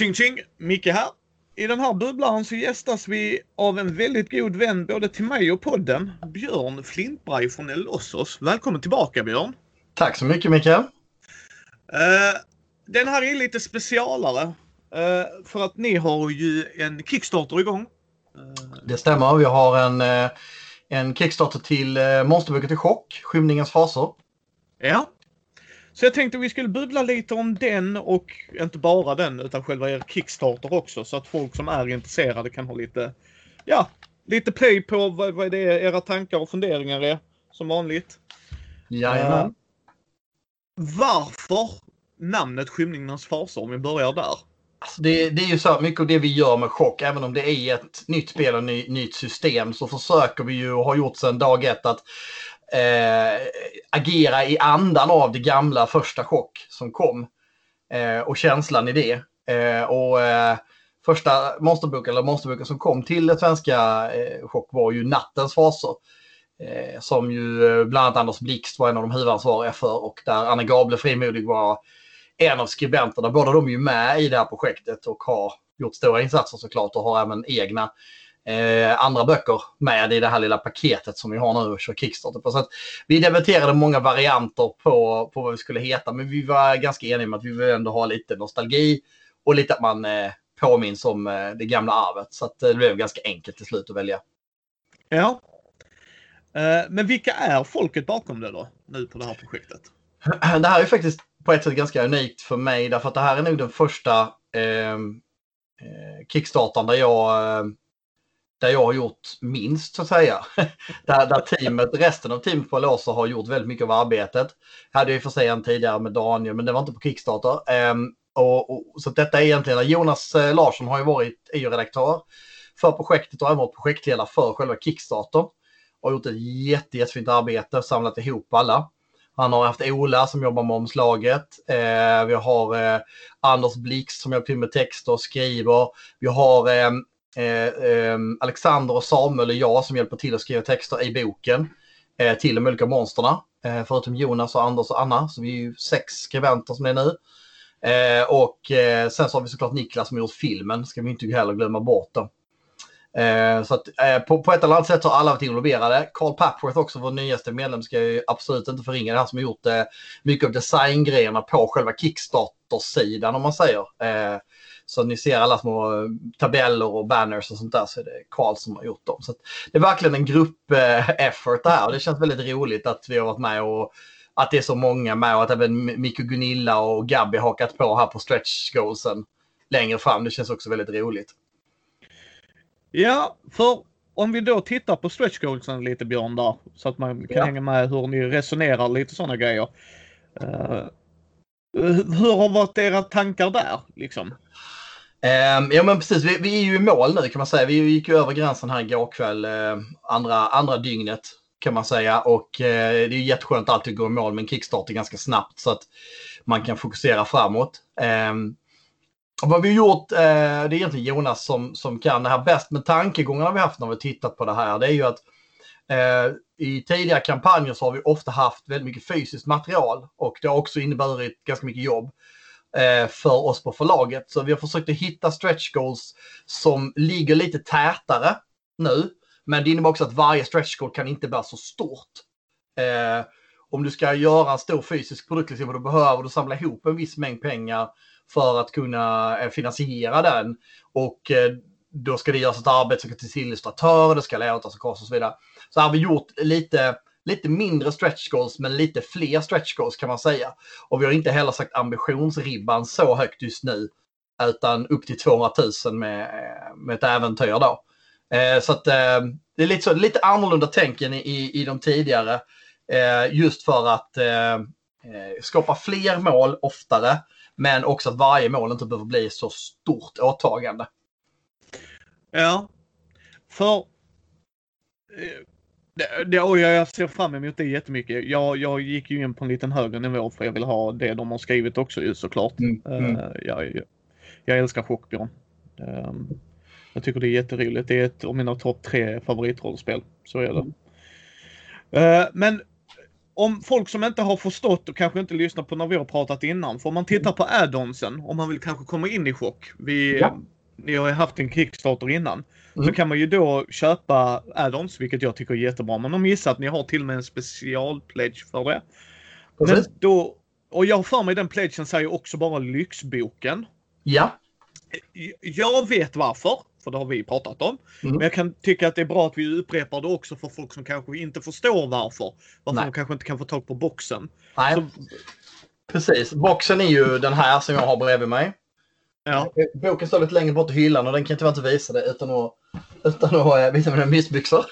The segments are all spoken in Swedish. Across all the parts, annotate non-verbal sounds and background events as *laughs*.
Tjing tjing! Micke här. I den här bubblaren så gästas vi av en väldigt god vän både till mig och podden. Björn Flintberg från Elossos. Välkommen tillbaka Björn! Tack så mycket Mikael! Uh, den här är lite specialare. Uh, för att ni har ju en Kickstarter igång. Uh, det stämmer. Vi har en, en Kickstarter till Monsterböcker till chock, Skymningens faser. Ja. Så jag tänkte vi skulle bubbla lite om den och inte bara den utan själva er Kickstarter också så att folk som är intresserade kan ha lite, ja, lite play på vad, vad det är era tankar och funderingar är som vanligt. Jajamän. Uh, varför namnet Skymningens faser om vi börjar där? Alltså det, det, är ju så mycket av det vi gör med chock, även om det är ett nytt spel och ny, nytt system så försöker vi ju och har gjort sedan dag ett att eh, agera i andan av det gamla första chock som kom. Eh, och känslan i det. Eh, och eh, första monsterboken, eller monsterboken som kom till det svenska eh, chock var ju Nattens faser. Eh, som ju eh, bland annat Anders Blixt var en av de huvudansvariga för och där Anna Gable Frimodig var en av skribenterna. Båda de är ju med i det här projektet och har gjort stora insatser såklart och har även egna eh, andra böcker med i det här lilla paketet som vi har nu och kör Kickstarter på. Så att vi debatterade många varianter på, på vad vi skulle heta, men vi var ganska eniga om att vi vill ändå ha lite nostalgi och lite att man eh, påminns om eh, det gamla arvet. Så att, eh, det blev ganska enkelt till slut att välja. Ja. Eh, men vilka är folket bakom det då, nu på det här projektet? *clears throat* Det här är faktiskt på ett sätt ganska unikt för mig därför att det här är nog den första eh, Kickstartern där jag eh, där jag har gjort minst så att säga. *laughs* där, där teamet, resten av teamet på Låser har gjort väldigt mycket av arbetet. Jag hade ju för sig en tidigare med Daniel, men det var inte på Kickstarter. Um, och, och, så detta är egentligen, Jonas eh, Larsson har ju varit EU-redaktör för projektet och även varit projektledare för själva Kickstarter. Och gjort ett jätte, jättefint arbete, samlat ihop alla. Han har haft Ola som jobbar med omslaget. Eh, vi har eh, Anders Blixt som hjälper till med texter och skriver. Vi har eh, Eh, ehm, Alexander och Samuel och jag som hjälper till att skriva texter i boken eh, till de olika monsterna. Eh, förutom Jonas och Anders och Anna, så vi är ju sex skribenter som det är nu. Eh, och eh, sen så har vi såklart Niklas som har gjort filmen, ska vi inte heller glömma bort. Då. så att, på, på ett eller annat sätt har alla varit involverade. Carl Papworth också, vår nyaste medlem, ska jag absolut inte förringa. Det här som har gjort mycket av designgrejerna på själva Kickstarter-sidan om man säger. Så ni ser alla små tabeller och banners och sånt där så är det Karl som har gjort dem. Så det är verkligen en grupp-effort det här och det känns väldigt roligt att vi har varit med och att det är så många med och att även Mikko Gunilla och Gabby hakat på här på stretch goalsen längre fram. Det känns också väldigt roligt. Ja, för om vi då tittar på stretch goalsen lite Björn där så att man kan ja. hänga med hur ni resonerar lite sådana grejer. Uh, hur har varit era tankar där liksom? Um, ja men precis, vi, vi, är ju i mål nu kan man säga. Vi gick ju över gränsen här igår kväll, eh, andra, andra dygnet kan man säga. Och eh, det är jätteskönt att alltid gå i mål med en kickstart ganska snabbt så att man kan fokusera framåt. Um, och vad vi har gjort, eh, det är egentligen Jonas som, som kan det här bäst, men tankegångarna vi haft när vi tittat på det här, det är ju att eh, i tidigare kampanjer så har vi ofta haft väldigt mycket fysiskt material och det har också inneburit ganska mycket jobb Eh, för oss på förlaget. Så vi har försökt att hitta stretch goals som ligger lite tätare nu. Men det innebär också att varje stretch goal kan inte vara så stort. Eh, om du ska göra en stor fysisk produkt, liksom, då behöver du samla ihop en viss mängd pengar för att kunna eh, finansiera den. Och eh, då ska det göras ett arbete som till illustratörer, det ska läras och och så vidare. Så har vi gjort lite, lite mindre stretch goals men lite fler stretch goals kan man säga. Och vi har inte heller sagt ambitionsribban så högt just nu. Utan upp till 200 000 med, med ett äventyr då. Eh, så att eh, det är lite, så, lite annorlunda tänken i, i de tidigare. Eh, just för att eh, eh, skapa fler mål oftare. Men också att varje mål inte behöver bli så stort åtagande. Ja. För eh, det, och jag ser fram emot det jättemycket. Jag, jag gick ju in på en liten högre nivå för jag vill ha det de har skrivit också ju såklart. Mm, mm. Uh, jag, jag, älskar Chockbjörn. Um, jag tycker det är jätteroligt. Det är ett av mina topp tre favoritrollspel. Så är det. Uh, men om folk som inte har förstått och kanske inte lyssnat på när vi har pratat innan. Får man titta på add-onsen om man vill kanske komma in i chock. Vi, Ja. Ni har haft en Kickstarter innan. Så Mm. kan man ju då köpa add-ons, vilket jag tycker är jättebra. Men de gissar att ni har till och med en special-pledge för det. Men då, och jag har för mig den pledgen säger också bara lyxboken. Ja. Jag vet varför, för det har vi pratat om. Mm. Men jag kan tycka att det är bra att vi upprepar det också för folk som kanske inte förstår varför. Varför Nej. de kanske inte kan få tag på boxen. Nej, Så, precis. Boxen är ju den här som jag har bredvid mig. Ja. Boken står lite längre bort i hyllan och den kan jag tyvärr inte visa det utan att, utan att eh, visa mina missbyxor.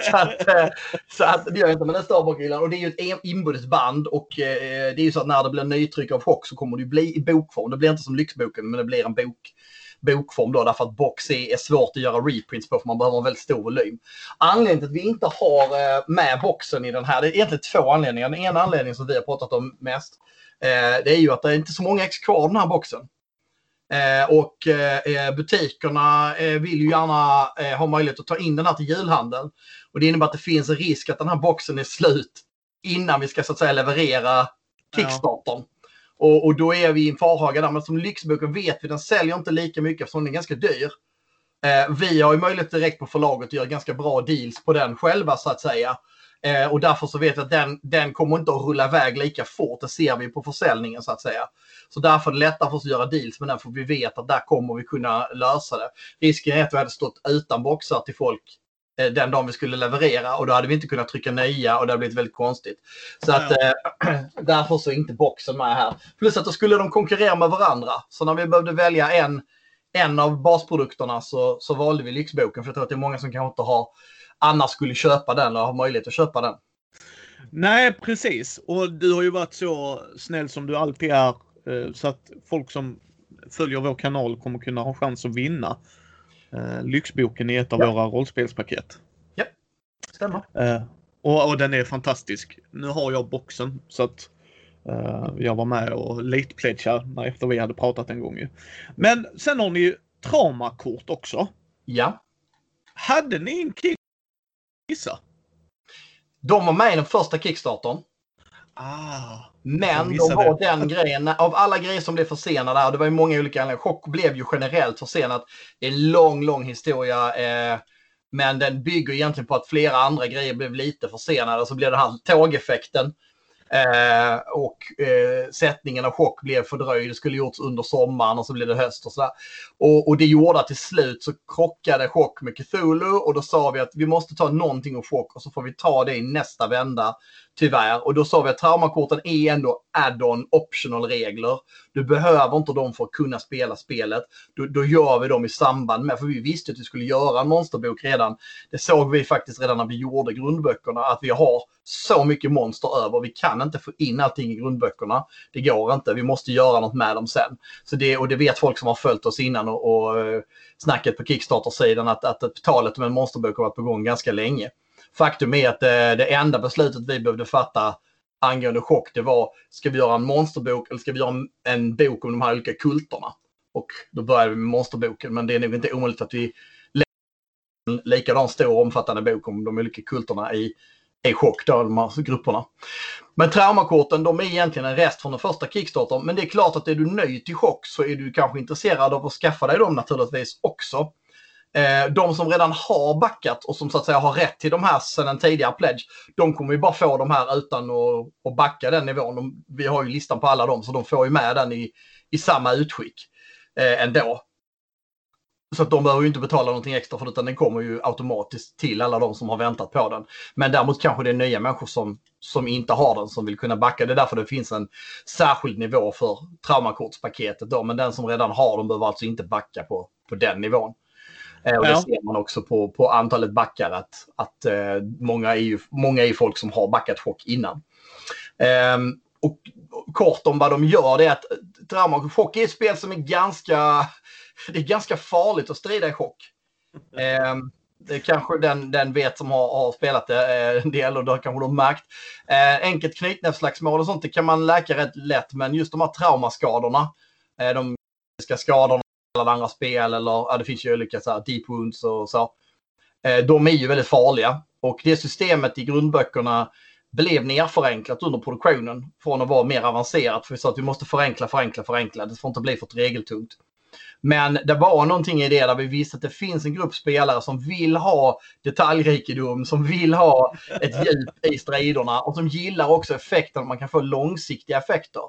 *laughs* så, att, eh, så att det gör jag inte, men den står bak i hyllan. Och det är ju ett inbundet band och eh, det är ju så att när det blir nytryck av chock så kommer det ju bli i bokform. Det blir inte som lyxboken men det blir en bok bokform då därför att box är, är svårt att göra reprints på för man behöver en väldigt stor volym. Anledningen till att vi inte har med boxen i den här, det är egentligen två anledningar. Den ena anledningen som vi har pratat om mest, det är ju att det är inte så många ex kvar av den här boxen. Eh, och eh, butikerna eh, vill ju gärna ha möjlighet att ta in den här till julhandeln. Och det innebär att det finns en risk att den här boxen är slut innan vi ska så att säga leverera Kickstartern. Och, och då är vi i en farhåga där. Men som lyxboken vet vi, den säljer inte lika mycket eftersom den är ganska dyr. Eh, vi har ju möjlighet direkt på förlaget att göra ganska bra deals på den själva så att säga. Eh, och därför så vet jag att den, den kommer inte att rulla iväg lika fort. Det ser vi på försäljningen så att säga. Så därför är det lättare för oss att göra deals med den för vi vet att där kommer vi kunna lösa det. Risken är att vi hade stått utan boxar till folk eh, den dagen vi skulle leverera och då hade vi inte kunnat trycka nya och det hade blivit väldigt konstigt. Så att eh, *clears throat* därför så är inte boxen med här. Plus att då skulle de konkurrera med varandra. Så när vi behövde välja en, en av basprodukterna så, så valde vi lyxboken för jag tror att det är många som kanske inte har annars skulle köpa den eller har möjlighet att köpa den. Nej, precis. Och du har ju varit så snäll som du alltid är. eh, Så att folk som följer vår kanal kommer kunna ha chans att vinna eh, lyxboken i ett av Ja. våra rollspelspaket. Stämmer. Eh, och, och den är fantastisk. Nu har jag boxen så att eh, jag var med och late pledgeade när efter vi hade pratat en gång ju. Men sen har ni ju traumakort också. Ja. Hade ni en kick? Gissa. De var med i den första Kickstartern. Ah. Men de har den *laughs* grejen, av alla grejer som blev försenade, och det var ju många olika anledningar. Chock blev ju generellt försenat. Det är en lång, lång historia. Eh, men den bygger egentligen på att flera andra grejer blev lite försenade. Så blev det här tågeffekten. Eh, och eh, sättningen av chock blev fördröjd. Det skulle gjorts under sommaren och så blev det höst och sådär. Och, och det gjorde att till slut så krockade chock med Cthulhu och då sa vi att vi måste ta någonting av chock och så får vi ta det i nästa vända. Tyvärr. Och då sa vi att traumakorten är ändå add-on optional regler. Du behöver inte dem för att kunna spela spelet. Då, då gör vi dem i samband med, för vi visste att vi skulle göra en monsterbok redan. Det såg vi faktiskt redan när vi gjorde grundböckerna, att vi har så mycket monster över. Vi kan inte få in allting i grundböckerna. Det går inte. Vi måste göra något med dem sen. Så det, och det vet folk som har följt oss innan och, och eh, snacket på Kickstarter-sidan att, att talet om en monsterbok har varit på gång ganska länge. Faktum är att eh, det enda beslutet vi behövde fatta angående chock, det var ska vi göra en monsterbok eller ska vi göra en, bok om de här olika kulterna? Och då började vi med monsterboken, men det är nog inte omöjligt att vi lägger en likadan stor och omfattande bok om de olika kulterna i, i chock, då, de här grupperna. Men traumakorten, de är egentligen en rest från den första Kickstarter. Men det är klart att är du nöjd till chock så är du kanske intresserad av att skaffa dig dem naturligtvis också. Eh, de som redan har backat och som så att säga har rätt till de här sedan en tidigare pledge, de kommer ju bara få de här utan att, att backa den nivån. De, vi har ju listan på alla dem så de får ju med den i, i samma utskick eh, ändå. Så att de behöver ju inte betala någonting extra för det utan den kommer ju automatiskt till alla de som har väntat på den. Men däremot kanske det är nya människor som, som inte har den som vill kunna backa. Det är därför det finns en särskild nivå för traumakortspaketet då. Men den som redan har den behöver alltså inte backa på, på den nivån. Eh, och det Ja. ser man också på, på antalet backar att, att eh, många, är ju, många är folk som har backat chock innan. Ehm, och kort om vad de gör det är att Trauma Chock är ett spel som är ganska, *laughs* det är ganska farligt att strida i chock. Ehm, det är kanske den, den vet som har, har spelat det eh, en del och det har kanske de märkt. Eh, enkelt knytnävsslagsmål och sånt det kan man läka rätt lätt men just de här traumaskadorna, eh, de fysiska skadorna eller andra spel eller ja, det finns ju olika så här, deep wounds och så. Eh, de är ju väldigt farliga och det systemet i grundböckerna blev nerförenklat under produktionen från att vara mer avancerat. För vi sa att vi måste förenkla, förenkla, förenkla. Det får inte bli för regeltungt. Men det var någonting i det där vi visste att det finns en grupp spelare som vill ha detaljrikedom, som vill ha ett djup i striderna och som gillar också effekten att man kan få långsiktiga effekter.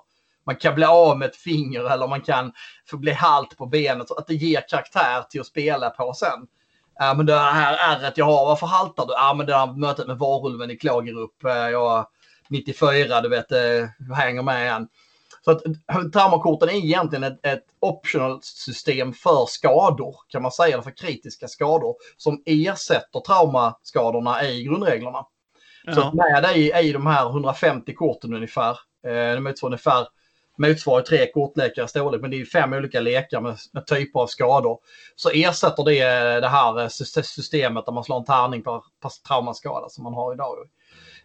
Man kan bli av med ett finger eller man kan få bli halt på benet. Så att det ger karaktär till att spela på sen. Ja, men det här ärret jag har, varför haltar du? Ja, men det här mötet med varulven i Klågerup. Eh, jag 94, du vet, eh, hänger med igen. Så att traumakorten är egentligen ett, ett optional system för skador, kan man säga, för kritiska skador som ersätter traumaskadorna i grundreglerna. Ja. Så med det i, de här 150 korten ungefär, eh, det motsvarar ungefär motsvarar tre kortlekar i storlek, men det är fem olika lekar med, med, typer av skador. Så ersätter det det här systemet där man slår en tärning per, per traumaskada som man har idag.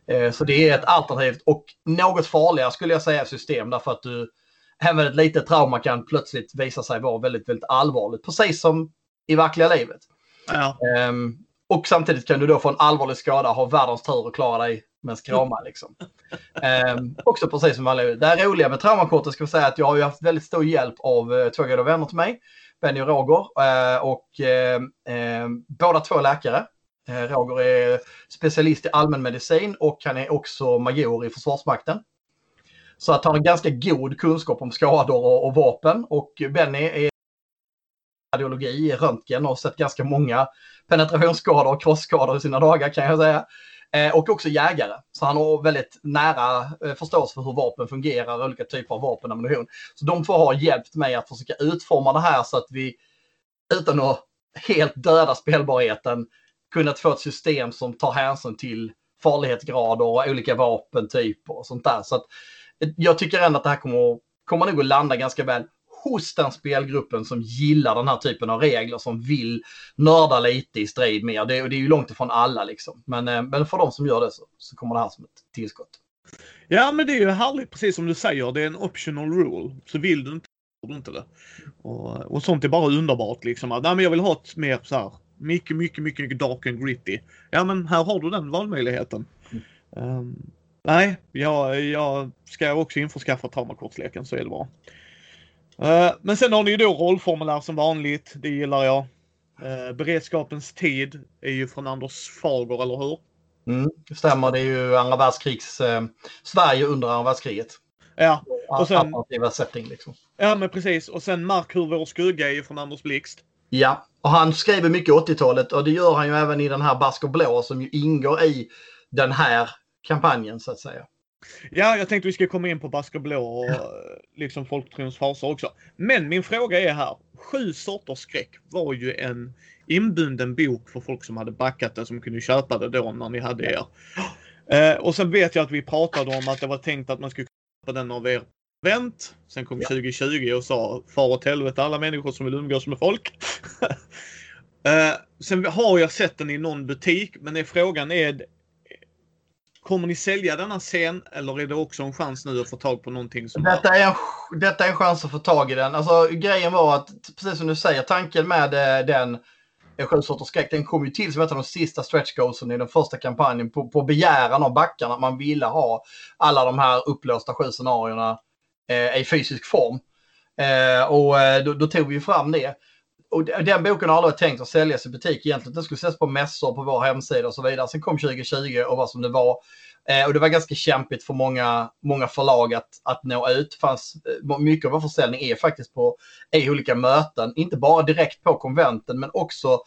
Eh, så det är ett alternativt och något farligare skulle jag säga system därför att du även ett litet trauma kan plötsligt visa sig vara väldigt, väldigt allvarligt. Precis som i verkliga livet. Ja. Um, och samtidigt kan du då få en allvarlig skada och ha världens tur att klara dig men en. Liksom. um, också precis som alla Det här roliga med traumakortet ska jag säga att jag har ju haft väldigt stor hjälp av eh, två goda vänner till mig. Benny och Roger. eh, och eh, båda två läkare. Eh, Roger är specialist i allmänmedicin och han är också major i Försvarsmakten. Så att han har ganska god kunskap om skador och, och vapen. Och Benny är radiologi, röntgen och sett ganska många penetrationsskador och krossskador i sina dagar kan jag säga. Eh, och också jägare. Så han har väldigt nära eh, förståelse för hur vapen fungerar, olika typer av vapen och ammunition. Så de två har hjälpt mig att försöka utforma det här så att vi utan att helt döda spelbarheten kunnat få ett system som tar hänsyn till farlighetsgrader och olika vapentyper och sånt där. Så att, eh, jag tycker ändå att det här kommer, kommer nog att landa ganska väl hos den spelgruppen som gillar den här typen av regler, som vill nörda lite i strid mer. Det, det är ju långt ifrån alla liksom. Men, eh, men för de som gör det så, så kommer det här som ett tillskott. Ja, men det är ju härligt, precis som du säger. Det är en optional rule. Så vill du inte, du inte det. Och, och sånt är bara underbart liksom. Att, nej, men jag vill ha ett mer så här mycket, mycket, mycket dark and gritty. Ja men här har du den valmöjligheten. Mm. Um, nej, jag, jag ska också införskaffa traumakortsleken så är det bra. Uh, men sen har ni ju då rollformulär som vanligt. Det gillar jag. Uh, beredskapens tid är ju från Anders Fager, eller hur? Mm, det stämmer. Det är ju andra världskrigs... Eh, Sverige under andra världskriget. Ja. Och sen, Alternativa setting liksom. Ja men precis. Och sen Mark hur vår skugga är ju från Anders Blixt. Ja, och han skriver mycket 80-talet och det gör han ju även i den här Basker Blå som ju ingår i den här kampanjen så att säga. Ja, jag tänkte vi ska komma in på Basker Blå och ja. liksom folktrons faser också. Men min fråga är här. Sju sorters skräck var ju en inbunden bok för folk som hade backat det som kunde köpa det då när ni hade er. Eh, och sen vet jag att vi pratade om att det var tänkt att man skulle köpa den av er vänt. Sen kom ja. 2020 och sa far åt helvete alla människor som vill umgås med folk. uh, *laughs* sen har jag sett den i någon butik, men är frågan är Kommer ni sälja denna scen eller är det också en chans nu att få tag på någonting som... Detta är en, detta är en chans att få tag i den. Alltså grejen var att, precis som du säger, tanken med eh, den eh, Sju sorters skräck, den kom ju till som ett av de sista stretch goalsen i den första kampanjen på, på begäran av backarna. Man ville ha alla de här upplösta sju scenarierna eh, i fysisk form. Eh, och eh, då, då, tog vi fram det. Och den boken har aldrig tänkt att säljas i butik egentligen. Den skulle ses på mässor på vår hemsida och så vidare. Sen kom 2020 och var som det var. Eh, och det var ganska kämpigt för många, många förlag att, att nå ut. Fanns, eh, mycket av vår försäljning är faktiskt på i olika möten. Inte bara direkt på konventen men också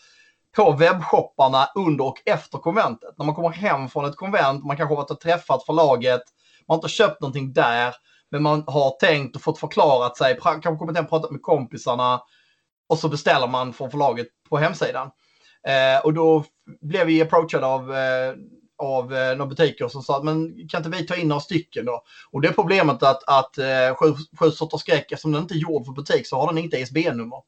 på webbshopparna under och efter konventet. När man kommer hem från ett konvent, man kanske har varit och träffat förlaget, man har inte köpt någonting där. Men man har tänkt och fått förklarat sig, kanske kommit hem och pratat med kompisarna och så beställer man från förlaget på hemsidan. Eh, och då blev vi approachade av, eh, av eh, några butiker som sa men kan inte vi ta in några stycken då? Och det är problemet att, att eh, sju, sju sorters skräck, eftersom den inte är gjord för butik så har den inte ISBN-nummer.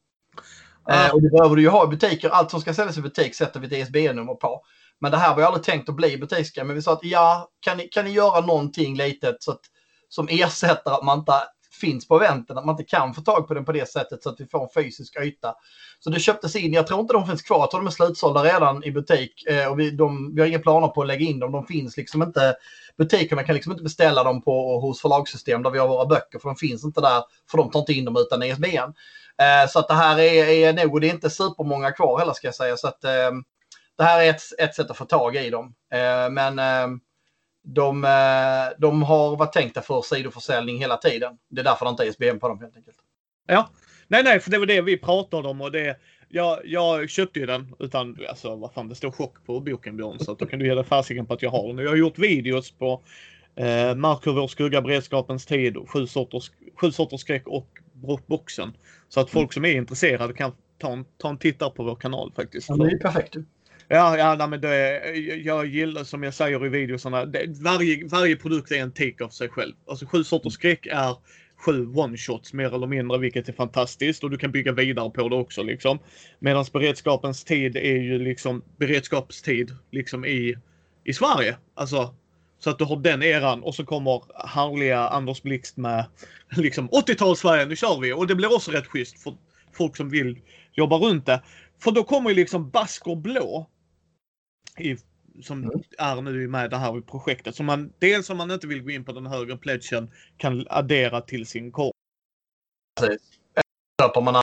Eh, och det behöver du ju ha i butiker. Allt som ska säljas i butik sätter vi ett ISBN-nummer på. Men det här var ju aldrig tänkt att bli butiksgrej. Men vi sa att ja, kan ni, kan ni göra någonting litet så att som ersätter att man inte finns på eventen, att man inte kan få tag på den på det sättet så att vi får en fysisk yta. Så det köptes in, jag tror inte de finns kvar, jag tror de är slutsålda redan i butik eh, och vi, de, vi har inga planer på att lägga in dem, de finns liksom inte, butikerna kan liksom inte beställa dem på, hos förlagssystem där vi har våra böcker för de finns inte där, för de tar inte in dem utan ISBN. Eh, så att det här är, är nog, och det är inte supermånga kvar heller ska jag säga, så att eh, det här är ett, ett sätt att få tag i dem. Eh, men eh, de, eh, de har varit tänkta för sidoförsäljning hela tiden. Det är därför det inte är ISBN på dem helt enkelt. Ja, nej, nej, för det var det vi pratade om och det. Jag, jag köpte ju den utan, alltså vad fan, det står chock på boken Björn, så att då kan du ge dig fasiken på att jag har den. Jag har gjort videos på eh, Markhuvud, skugga, beredskapens tid, sju sorters, sju sorters skräck och boxen. Så att folk som är intresserade kan ta en, ta en tittare på vår kanal faktiskt. Ja, det är perfekt. Ja, ja nej, men det, jag gillar som jag säger i videosarna. varje, varje produkt är en take av sig själv. Alltså sju sorters skräck är sju one-shots mer eller mindre, vilket är fantastiskt och du kan bygga vidare på det också liksom. Medan beredskapens tid är ju liksom beredskapstid liksom i, i Sverige. Alltså så att du har den eran och så kommer härliga Anders Blixt med liksom 80-tals-Sverige, nu kör vi! Och det blir också rätt schysst för folk som vill jobba runt det. För då kommer ju liksom Basker Blå i, som mm. är nu med det här projektet. Som man dels om man inte vill gå in på den högre pledgen kan addera till sin korg. Precis. Köper man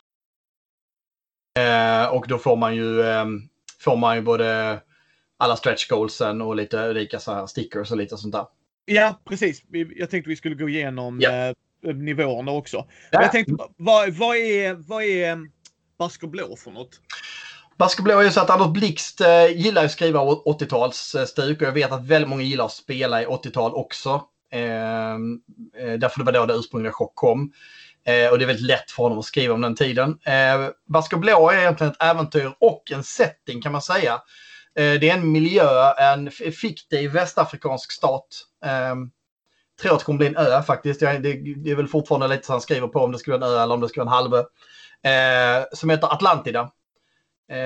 eh, och då får man ju eh, får man ju både alla stretch goalsen och lite olika så här stickers och lite sånt där. Ja, precis. Jag tänkte vi skulle gå igenom ja. eh, nivåerna också. Ja. Jag tänkte, vad, vad är, vad är eh, Basker Blå för något? Basketball är ju så att Anders Blixt eh, gillar att skriva 80-talsstuk och jag vet att väldigt många gillar att spela i 80-tal också. Ehm, eh, därför det var då det ursprungliga chock kom. Eh, och det är väldigt lätt för honom att skriva om den tiden. Eh, Basketball är egentligen ett äventyr och en setting kan man säga. Eh, det är en miljö, en fiktiv västafrikansk stat. Eh, tror att det kommer bli en ö faktiskt. Det, det är väl fortfarande lite så han skriver på om det ska vara en ö eller om det ska vara en halvö. Eh, som heter Atlantida. Eh,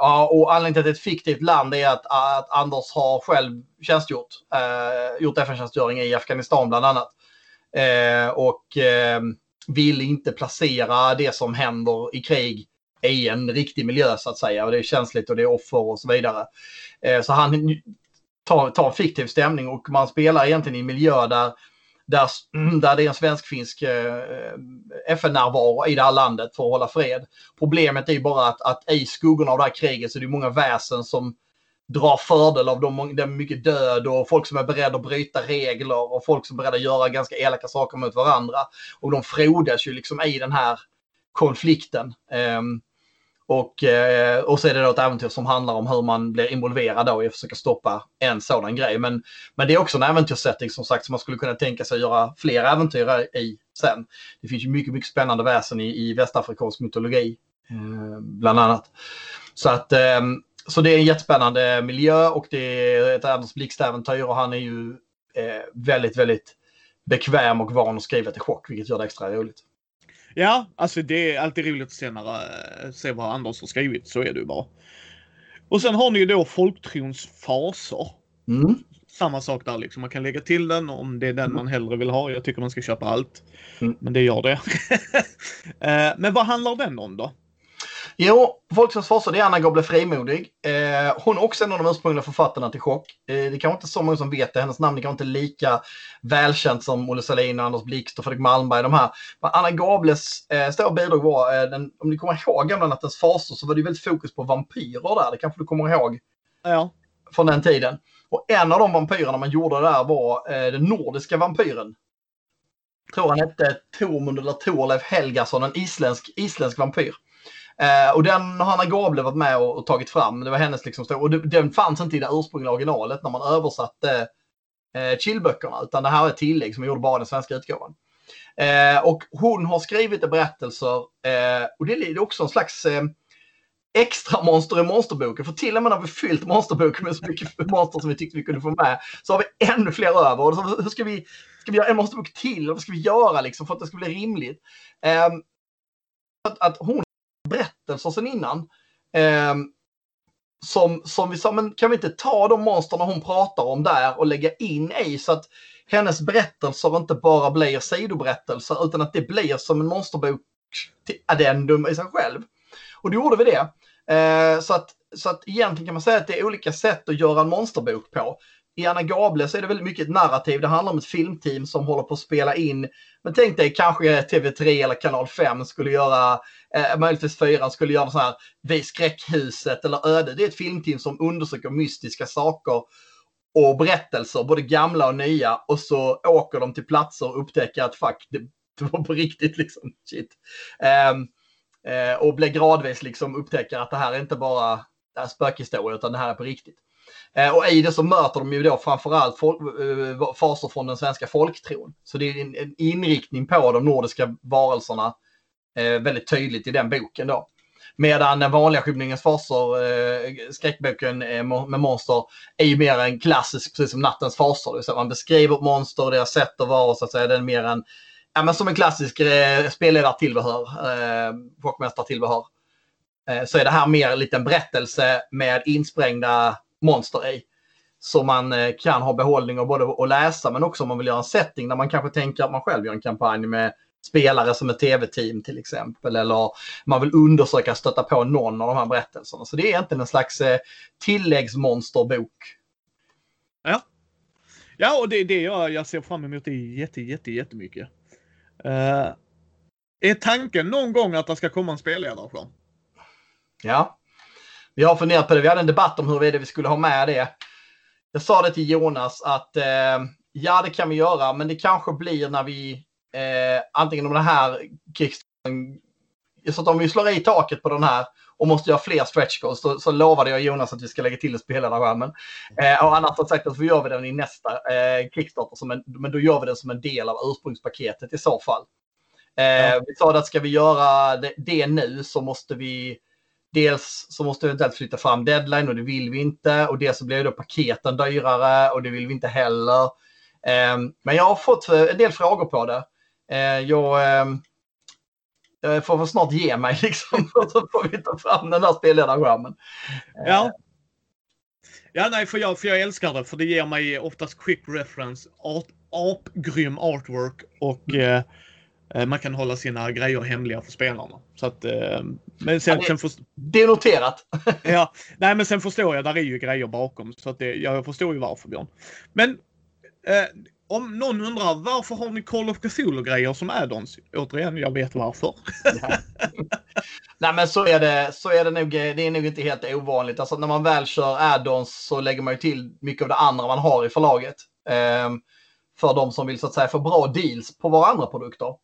ja, och anledningen till att det är ett fiktivt land är att, att Anders har själv tjänstgjort. Eh, gjort FN-tjänstgöring i Afghanistan bland annat. Eh, och eh, vill inte placera det som händer i krig i en riktig miljö så att säga. Och det är känsligt och det är offer och så vidare. Eh, så han tar, tar fiktiv stämning och man spelar egentligen i en miljö där där, mm, där det är en svensk-finsk eh, FN-närvaro i det här landet för att hålla fred. Problemet är ju bara att, att i skuggorna av det här kriget så är det många väsen som drar fördel av de, den mycket död och folk som är beredda att bryta regler och folk som är beredda att göra ganska elaka saker mot varandra. Och de frodas ju liksom i den här konflikten. Um, och, eh, och så är det då ett äventyr som handlar om hur man blir involverad då i att försöka stoppa en sådan grej. Men, men det är också en äventyrssetting som sagt som man skulle kunna tänka sig att göra fler äventyr i sen. Det finns ju mycket, mycket spännande väsen i, i västafrikansk mytologi. Eh, bland annat. Så att eh, så det är en jättespännande miljö och det är ett Anders Blixt-äventyr och han är ju eh, väldigt, väldigt bekväm och van att skriva till chock, vilket gör det extra roligt. Ja, alltså det är alltid roligt att se, när, äh, se vad Anders har skrivit. Så är det ju bara. Och sen har ni ju då folktrons faser. Mm. Samma sak där liksom. Man kan lägga till den om det är den man hellre vill ha. Jag tycker man ska köpa allt. Mm. Men det gör det. *laughs* Eh, men vad handlar den om då? Jo, Folkströms farsa det är Anna Gobble Frimodig. Eh, hon är också en av de ursprungliga författarna till Chock. Eh, det kanske inte så många som vet det. Hennes namn är kanske inte lika välkänt som Olle Salin, Anders Blixt och Fredrik Malmberg. De här. Men Anna Gables eh, stora bidrag var, eh, den, om ni kommer ihåg Gamla Nattens Fasor så var det väldigt fokus på vampyrer där. Det kanske du kommer ihåg? Ja. Från den tiden. Och en av de vampyrerna man gjorde där var eh, den nordiska vampyren. Tror han hette Tormund eller Torleif Helgason, en isländsk, isländsk vampyr. Eh, och den har Hanna Gable varit med och, och, tagit fram. Det var hennes liksom och det, den fanns inte i det ursprungliga originalet när man översatte eh, chillböckerna. Utan det här är ett tillägg som gjorde bara den svenska utgåvan. Eh, och hon har skrivit berättelser eh, och det är också en slags eh, extra monster i monsterboken. För till och med när vi fyllt monsterboken med så mycket *laughs* monster som vi tyckte vi kunde få med så har vi ännu fler över. Och så, hur ska vi, ska vi göra en monsterbok till? Vad ska vi göra liksom för att det ska bli rimligt? Eh, att, att hon berättelser sen innan. Eh, som, som vi sa, men kan vi inte ta de monsterna hon pratar om där och lägga in i så att hennes berättelser inte bara blir sidoberättelser utan att det blir som en monsterbok till addendum i sig själv. Och då gjorde vi det. Eh, så, att, så att egentligen kan man säga att det är olika sätt att göra en monsterbok på. I Anna Gable så är det väldigt mycket ett narrativ. Det handlar om ett filmteam som håller på att spela in. Men tänk dig kanske TV3 eller Kanal 5 skulle göra, eh, möjligtvis 4 skulle göra så här, Vi skräckhuset eller Öde. Det är ett filmteam som undersöker mystiska saker och berättelser, både gamla och nya. Och så åker de till platser och upptäcker att fuck, det, det var på riktigt liksom. Shit. Eh, eh, och blir gradvis liksom upptäcker att det här är inte bara spökhistoria utan det här är på riktigt. Eh, och i det så möter de ju då framförallt folk, eh, faser från den svenska folktron. Så det är en, inriktning på de nordiska varelserna eh, väldigt tydligt i den boken då. Medan den vanliga Skymningens faser, eh, skräckboken eh, med monster, är ju mer en klassisk, precis som Nattens faser. Det man beskriver monster, deras sätt att vara, så att säga. Den är mer en, ja men som en klassisk eh, spelledartillbehör, eh, folkmästartillbehör. Eh, så är det här mer en liten berättelse med insprängda monster i. Så man eh, kan ha behållning av både att läsa men också om man vill göra en setting där man kanske tänker att man själv gör en kampanj med spelare som ett tv-team till exempel. Eller man vill undersöka stöta på någon av de här berättelserna. Så det är egentligen en slags eh, tilläggsmonsterbok. Ja. Ja, och det är det jag, jag ser fram emot det jätte, jätte, jättemycket. Uh, är tanken någon gång att det ska komma en spelledarskärm? Ja. Vi har funderat på det. Vi hade en debatt om huruvida vi skulle ha med det. Jag sa det till Jonas att eh, ja, det kan vi göra, men det kanske blir när vi eh, antingen om den här kickstarten, så att om vi slår i taket på den här och måste göra fler stretch goals så, så lovade jag Jonas att vi ska lägga till en spelarskärmen. Eh, och annars har sagt att vi gör vi den i nästa eh, Kickstarter, som en, men då gör vi den som en del av ursprungspaketet i så fall. Eh, ja. Vi sa att ska vi göra det, det, nu så måste vi Dels så måste vi flytta fram deadline och det vill vi inte. Och dels så blir då paketen dyrare och det vill vi inte heller. Eh, men jag har fått en del frågor på det. Eh, jag, eh, jag får snart ge mig *laughs* liksom. så får vi ta fram den där spelledarskärmen. Ja. Ja, nej, för jag, för jag älskar det. För det ger mig oftast quick reference, art, apgrym artwork och mm. eh, man kan hålla sina grejer hemliga för spelarna. Så att, eh, men sen, ja, det, sen först... det är noterat. *laughs* ja, nej men sen förstår jag, där är ju grejer bakom. Så att det, jag förstår ju varför Björn. Men eh, om någon undrar varför har ni Call of Cthulhu-grejer som add-ons? Återigen, jag vet varför. *laughs* Nej men så är det, så är det nog, det är nog inte helt ovanligt. Alltså när man väl kör add-ons så lägger man ju till mycket av det andra man har i förlaget. Um, för de som vill så att säga få bra deals på våra andra produkter.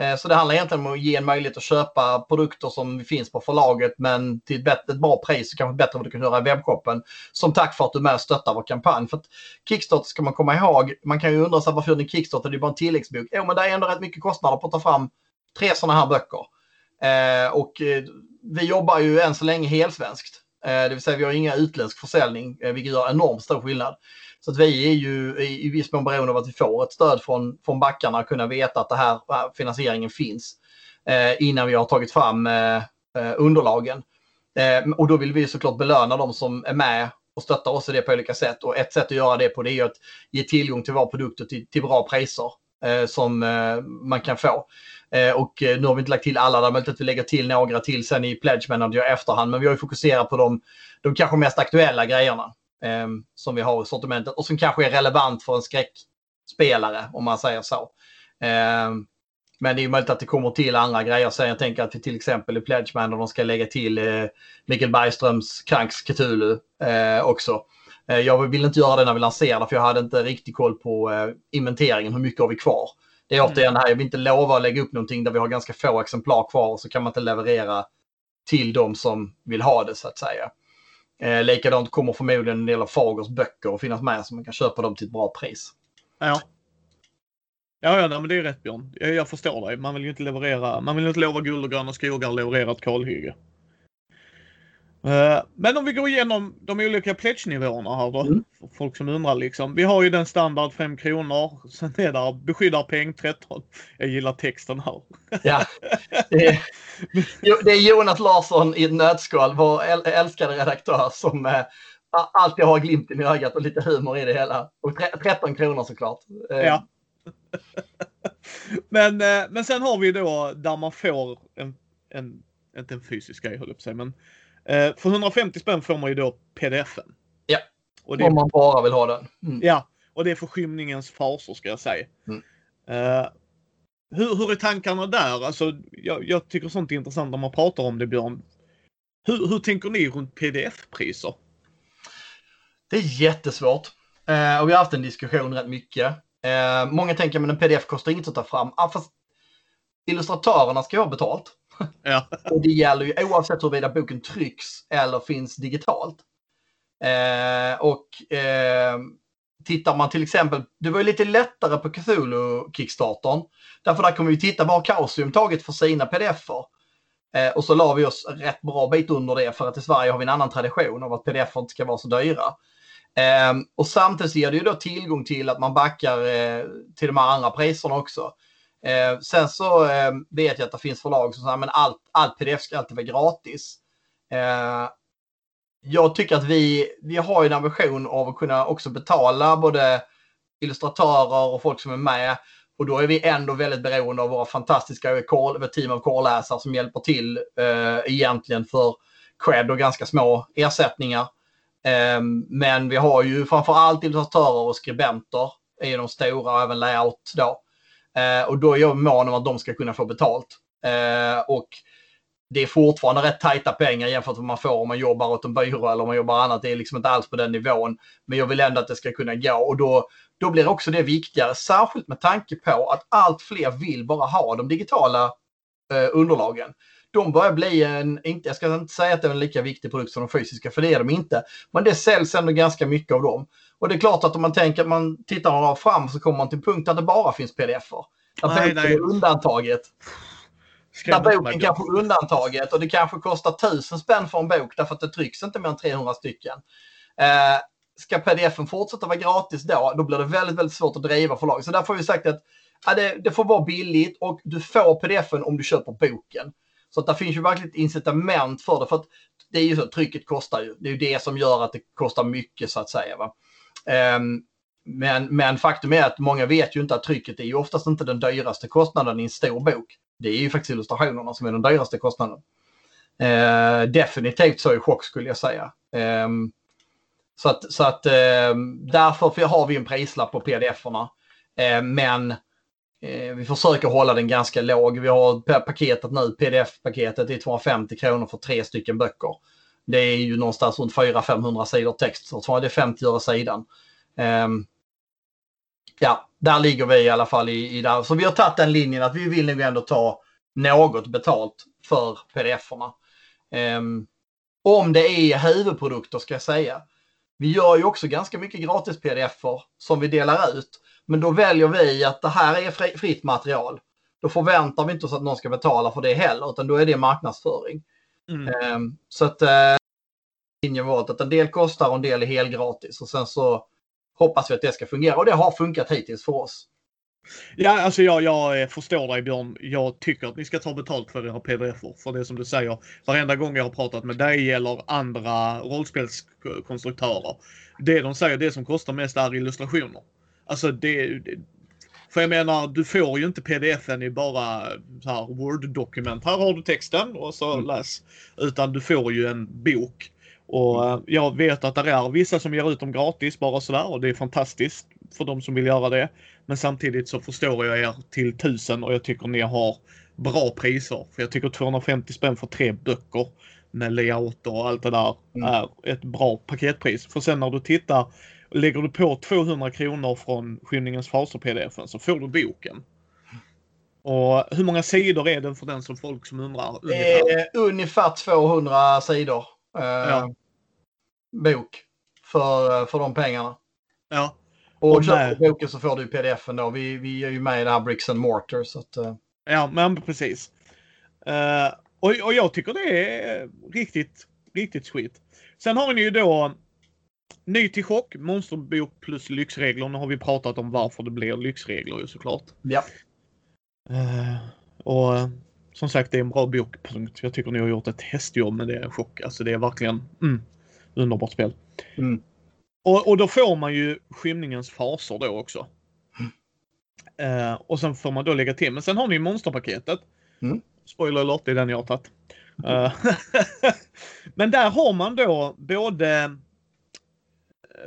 Eh, så det handlar egentligen om att ge en möjlighet att köpa produkter som finns på förlaget men till ett, bättre, ett bra pris och kanske bättre än vad du kan göra i webbshoppen. Som tack för att du är med och stöttar vår kampanj. För att Kickstarter ska man komma ihåg, man kan ju undra sig varför den ni Kickstarter? Det är bara en tilläggsbok. Jo men det är ändå rätt mycket kostnader på att ta fram tre sådana här böcker. Eh, och eh, vi jobbar ju än så länge helsvenskt. Eh, det vill säga vi har inga utländsk försäljning, eh, vilket gör enormt stor skillnad. Så att vi är ju i, i viss mån beroende av att vi får ett stöd från, från backarna, kunna veta att det här finansieringen finns eh, innan vi har tagit fram eh, eh underlagen. Eh, och då vill vi såklart belöna de som är med och stöttar oss i det på olika sätt. Och ett sätt att göra det på det är att ge tillgång till våra produkter till, till bra priser eh, som eh, man kan få. Eh, och eh, nu har vi inte lagt till alla, det är möjligt att vi lägger till några till sen i Pledge Manager i efterhand. Men vi har ju fokuserat på de, de kanske mest aktuella grejerna eh, som vi har i sortimentet och som kanske är relevant för en skräckspelare om man säger så. Eh, men det är möjligt att det kommer till andra grejer sen. Jag tänker att vi till exempel i Pledgeman de ska lägga till eh, Mikael Bergströms Kranks Cthulhu eh, också. Eh, jag vill inte göra det när vi lanserar det för jag hade inte riktigt koll på eh, inventeringen. Hur mycket har vi kvar? Det är återigen mm. här, jag vill inte lova att lägga upp någonting där vi har ganska få exemplar kvar och så kan man inte leverera till de som vill ha det så att säga. Eh, likadant kommer förmodligen en del av Fagers böcker att finnas med så man kan köpa dem till ett bra pris. Ja. Ja, ja men det är rätt Björn. Jag, jag förstår dig. Man vill ju inte leverera, man vill inte lova guld och gröna skogar levererat leverera ett kalhygge. Eh, men om vi går igenom de olika pledge-nivåerna här då. Mm. Folk som undrar liksom. Vi har ju den standard 5 kronor. Sen är där beskyddar peng 13. Jag gillar texten här. Ja. Det är, det är Jonas Larsson i ett nötskal, vår älskade redaktör som eh, alltid ha glimten i ögat och lite humor i det hela. Och 13 kronor såklart. Eh, ja. *laughs* men, men sen har vi då där man får en, en inte en fysisk grej höll jag på sig, men för 150 spänn får man ju då pdf-en. Ja, och det, om man bara vill ha den. Mm. Ja, och det är för skymningens fasor ska jag säga. Mm. Uh, hur, hur är tankarna där? Alltså, jag, jag, tycker sånt är intressant när man pratar om det Björn. Hur, hur tänker ni runt pdf-priser? Det är jättesvårt. Uh, och vi har haft en diskussion rätt mycket. Uh, många tänker att en pdf kostar inget att ta fram. Ah, fast illustratörerna ska ha betalt. *laughs* Ja. och det gäller ju oavsett huruvida boken trycks eller finns digitalt. Eh, och eh, tittar man till exempel, det var ju lite lättare på Cthulhu Kickstartern. Därför där kommer vi titta vad kaosium tagit för sina pdf-er. Eh, och så la vi oss rätt bra bit under det för att i Sverige har vi en annan tradition av att pdf inte ska vara så dyra. Eh, och samtidigt ger det ju då tillgång till att man backar eh, till de här andra priserna också. Eh, sen så eh, vet jag att det finns förlag som säger att allt, allt pdf ska alltid vara gratis. Eh, jag tycker att vi, vi har en ambition av att kunna också betala både illustratörer och folk som är med. Och då är vi ändå väldigt beroende av våra fantastiska call, team av callläsare som hjälper till eh, egentligen för cred och ganska små ersättningar. Eh, men vi har ju framförallt illustratörer och skribenter är de stora och även layout då. Eh, och då är jag mån om att de ska kunna få betalt. Eh, och det är fortfarande rätt tajta pengar jämfört med vad man får om man jobbar åt en byrå eller om man jobbar annat. Det är liksom inte alls på den nivån. Men jag vill ändå att det ska kunna gå och då, då blir också det viktigare. Särskilt med tanke på att allt fler vill bara ha de digitala eh, underlagen. De börjar bli en, inte, jag ska inte säga att det är en lika viktig produkt som de fysiska, för det är de inte. Men det säljs ändå ganska mycket av dem. Och det är klart att om man tänker att man tittar fram så kommer man till punkt där det bara finns pdf-er. Där nej, undantaget. Där boken kanske är undantaget och det kanske kostar tusen spänn för en bok därför att det trycks inte mer än 300 stycken. Eh, ska pdf-en fortsätta vara gratis då, då blir det väldigt, väldigt svårt att driva förlag. Så därför har vi sagt att ja, det, det, får vara billigt och du får pdf-en om du köper boken. Så att det finns ju verkligen ett incitament för det. För att det är ju så, trycket kostar ju. Det är ju det som gör att det kostar mycket så att säga. Va? Ehm, men, men faktum är att många vet ju inte att trycket är ju oftast inte den dyraste kostnaden i en stor bok. Det är ju faktiskt illustrationerna som är den dyraste kostnaden. Eh, definitivt så i chock skulle jag säga. Eh, så att, så att eh, därför har vi en prislapp på pdf-erna. Eh, men eh, vi försöker hålla den ganska låg. Vi har paketet nu, pdf-paketet är 250 kronor för tre stycken böcker. Det är ju någonstans runt 400-500 sidor text, så det är 50 öre sidan. Um, ja, där ligger vi i alla fall i, i där. Så vi har tagit den linjen att vi vill nog ändå ta något betalt för pdf-erna. Um, om det är huvudprodukter ska jag säga. Vi gör ju också ganska mycket gratis pdf-er som vi delar ut. Men då väljer vi att det här är fritt material. Då förväntar vi inte oss att någon ska betala för det heller, utan då är det marknadsföring. Mm. Um, så att uh, linjen var att en del kostar och en del är helt gratis. Och sen så hoppas vi att det ska fungera och det har funkat hittills för oss. Ja, alltså jag, jag eh, förstår dig Björn. Jag tycker att ni ska ta betalt för era pdf-er. För det som du säger, varenda gång jag har pratat med dig eller andra rollspelskonstruktörer. Det de säger, det som kostar mest är illustrationer. Alltså det, för jag menar, du får ju inte pdf-en i bara Word-dokument. Här har du texten och så mm. läs. Utan du får ju en bok och mm. eh, jag vet att det är vissa som ger ut dem gratis bara sådär och det är fantastiskt för de som vill göra det. Men samtidigt så förstår jag er till tusen och jag tycker ni har bra priser. För jag tycker 250 spänn för tre böcker med layout och allt det där mm. är ett bra paketpris. För sen när du tittar, lägger du på 200 kronor från Skymningens faser pdf så får du boken. Och hur många sidor är den för den som folk som undrar? Ungefär, eh, ungefär 200 sidor eh, ja. bok för, för de pengarna. Ja. Och, och köper du boken så får du pdf-en då. Vi, vi är ju med i det här Bricks and Mortar. Så att, uh... Ja, men precis. Uh, och, och jag tycker det är riktigt, riktigt sweet. Sen har ni ju då Ny till chock, monsterbok plus lyxregler. Nu har vi pratat om varför det blir lyxregler ju såklart. Ja. Uh, och som sagt, det är en bra bokpunkt. Jag tycker ni har gjort ett hästjobb med det. Chock. Alltså det är verkligen... Mm. Underbart spel. Mm. Och, och då får man ju skymningens faser då också. Eh, och sen får man då lägga till. Men sen har ni ju monsterpaketet. Mm. Spoiler alert, det är den jag har tagit. Eh, *laughs* Men där har man då både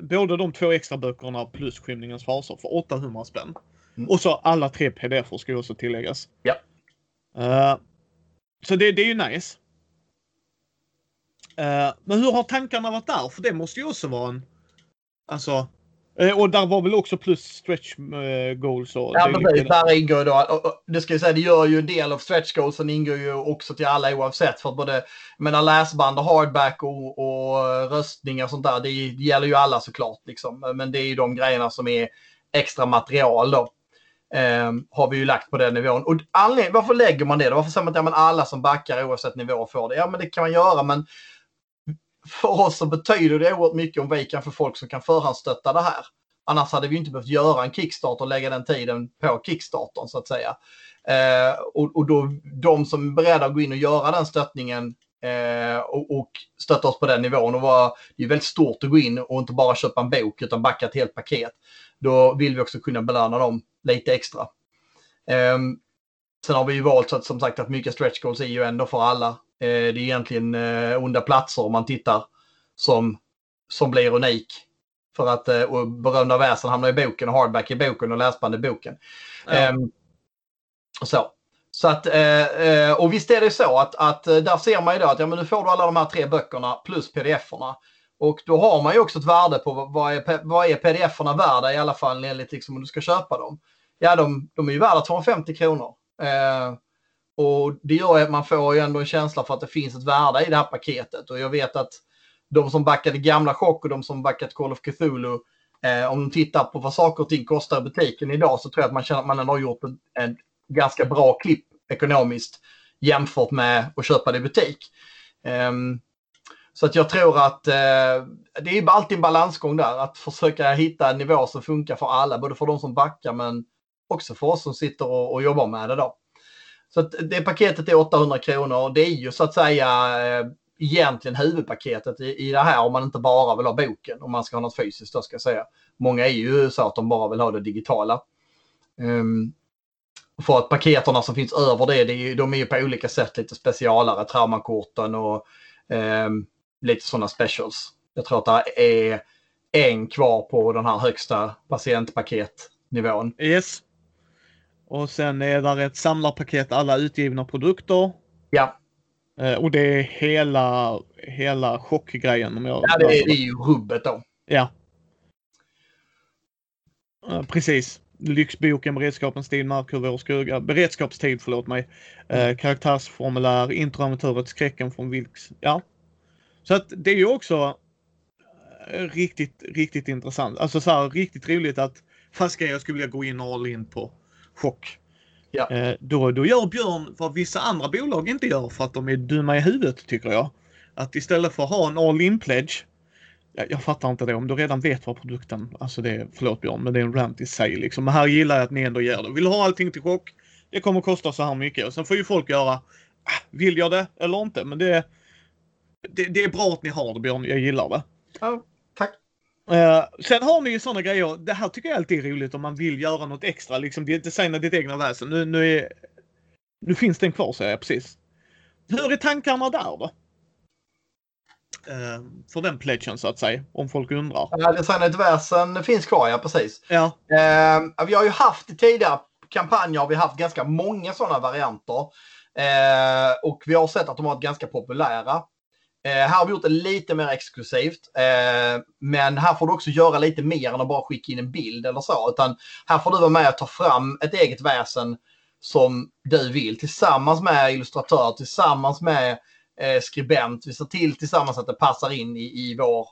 både de två extra böckerna plus Skymningens faser för 800 spänn. Mm. Och så alla tre pdf ska ju också tilläggas. Ja. Eh, så det, det är ju nice. Eh, men hur har tankarna varit där? För det måste ju också vara en... Alltså... eh, och där var väl också plus stretch eh, goals och... Ja, precis. Där ingår då, och, och, det ska jag säga, det gör ju en del av stretch goalsen ingår ju också till alla oavsett. För att både, menar läsband och hardback och, och röstningar och sånt där, det, gäller ju alla såklart. Liksom. Men det är ju de grejerna som är extra material då. Ehm, har vi ju lagt på den nivån. Och anledning, varför lägger man det då? Varför säger man att ja, alla som backar oavsett nivå får det? Ja, men det kan man göra, men för oss så betyder det oerhört mycket om vi kan få folk som kan förhandsstötta det här. Annars hade vi inte behövt göra en Kickstarter och lägga den tiden på Kickstartern så att säga. Eh, och, och då de som är beredda att gå in och göra den stöttningen eh, och, och stötta oss på den nivån. Och vara, det är väldigt stort att gå in och inte bara köpa en bok utan backa ett helt paket. Då vill vi också kunna belöna dem lite extra. Eh, sen har vi ju valt så att, som sagt att mycket stretch goals är ju ändå för alla. Eh, det är egentligen eh, onda platser om man tittar som, som blir unik. För att eh, och berömda väsen hamnar i boken och hardback i boken och läsband i boken. Ja. Ehm, så. Så att, och visst är det så att, att där ser man ju då att ja, men nu får du alla de här tre böckerna plus pdf-erna. Och då har man ju också ett värde på vad- är, vad är pdf-erna värda i alla fall enligt liksom om du ska köpa dem. Ja, de, de är ju värda 250 kronor. Eh, och det gör att man får ju ändå en känsla för att det finns ett värde i det här paketet. Och jag vet att de som backade gamla chock och de som backat Call of Cthulhu, eh, om de tittar på vad saker och ting kostar i butiken idag så tror jag att man känner att man ändå har gjort en, en ganska bra klipp ekonomiskt jämfört med att köpa det i butik. Ehm, så att jag tror att eh, det är alltid en balansgång där, att försöka hitta en nivå som funkar för alla, både för de som backar men också för oss som sitter och, och jobbar med det då. Så att det paketet är 800 kronor. Det är ju så att säga eh, egentligen huvudpaketet i, i det här om man inte bara vill ha boken. Om man ska ha något fysiskt då ska jag säga. Många är ju så att de bara vill ha det digitala. Um, för att paketerna som finns över det, det är ju, de är ju på olika sätt lite specialare. Traumakorten och um, lite sådana specials. Jag tror att det är en kvar på den här högsta patientpaketnivån. Yes. Och sen är där ett samlarpaket alla utgivna produkter. Ja, Eh, och det är hela, hela chockgrejen. Om jag ja det, är, det är ju rubbet då. Ja. Eh, Precis. Lyxboken, beredskapens tid, markhuvud och skugga. Beredskapstid, förlåt mig. Eh, karaktärsformulär, introamatörets skräcken från Vilks. Ja. Så att det är ju också eh, riktigt, riktigt intressant. Alltså så här riktigt roligt att fast jag skulle vilja gå in all in på chock. Ja. Eh, då, då gör Björn vad vissa andra bolag inte gör för att de är dumma i huvudet tycker jag. Att istället för att ha en all in pledge jag, jag fattar inte det. Om du redan vet vad produkten, alltså det är, förlåt Björn, men det är en rant i sig liksom. Men här gillar jag att ni ändå ger det. Vill du ha allting till chock? Det kommer kosta så här mycket. Och sen får ju folk göra, ah, vill jag det eller inte? Men det, det, det är bra att ni har det Björn, jag gillar det. Ja, Eh, sen har ni ju sådana grejer, det här tycker jag alltid är roligt om man vill göra något extra, liksom designa ditt egna väsen. Nu, nu, är, nu finns den kvar säger jag precis. Hur är tankarna där då? Eh, för den pledgen så att säga, om folk undrar. Ja, Designat väsen finns kvar, ja precis. Ja, Eh, vi har ju haft i tidigare kampanjer har vi haft ganska många sådana varianter. Och vi har sett att de har varit ganska populära. Eh, här har vi gjort det lite mer exklusivt. Eh, men här får du också göra lite mer än att bara skicka in en bild eller så. Utan här får du vara med och ta fram ett eget väsen som du vill tillsammans med illustratör, tillsammans med eh, skribent. Vi ser till tillsammans att det passar in i, i vår,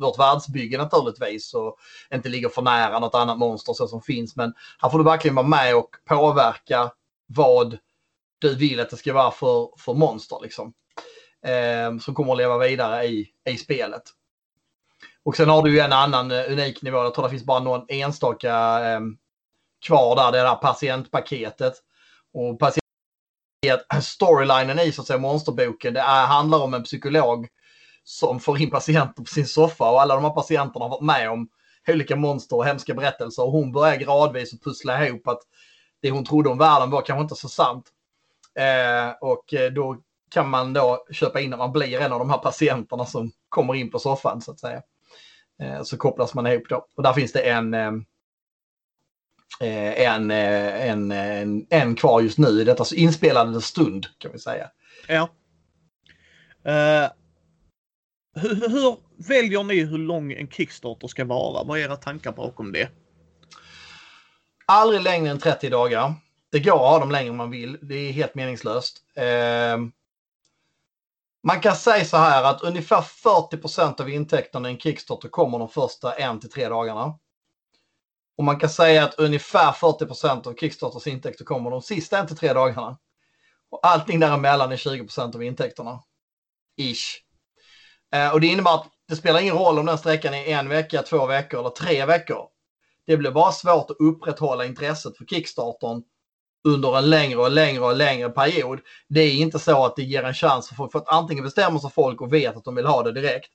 vårt världsbygge naturligtvis. Och inte ligger för nära något annat monster så som finns. Men här får du verkligen vara med och påverka vad du vill att det ska vara för, för monster. Liksom. Eh, som kommer att leva vidare i, i spelet. Och sen har du ju en annan eh, unik nivå. Jag tror det finns bara någon enstaka eh, kvar där. Det är patientpaketet. Och patient, *clears throat* storylinen i så att säga, monsterboken det är, handlar om en psykolog som får in patienter på sin soffa och alla de här patienterna har varit med om olika monster och hemska berättelser och hon börjar gradvis att pussla ihop att det hon trodde om världen var kanske inte så sant. Eh, och eh, då kan man då köpa in att man blir en av de här patienterna som kommer in på soffan så att säga. Eh, så kopplas man ihop då. Och där finns det en, eh, en, en, en, en kvar just nu i detta inspelade stund kan vi säga. Ja. Uh, hur, hur, väljer ni hur lång en Kickstarter ska vara? Vad är era tankar bakom det? Aldrig längre än 30 dagar. Det går att ha dem längre om man vill. Det är helt meningslöst. Uh, man kan säga så här att ungefär 40 procent av intäkterna i en Kickstarter kommer de första en till tre dagarna. Och man kan säga att ungefär 40 procent av Kickstarters intäkter kommer de sista en till tre dagarna. Och allting däremellan är 20 procent av intäkterna. Ish. Eh, och det innebär att det spelar ingen roll om den sträckan är en vecka, två veckor eller tre veckor. Det blir bara svårt att upprätthålla intresset för Kickstartern under en längre och längre och längre period. Det är inte så att det ger en chans för folk. För att antingen bestämmer sig folk och vet att de vill ha det direkt.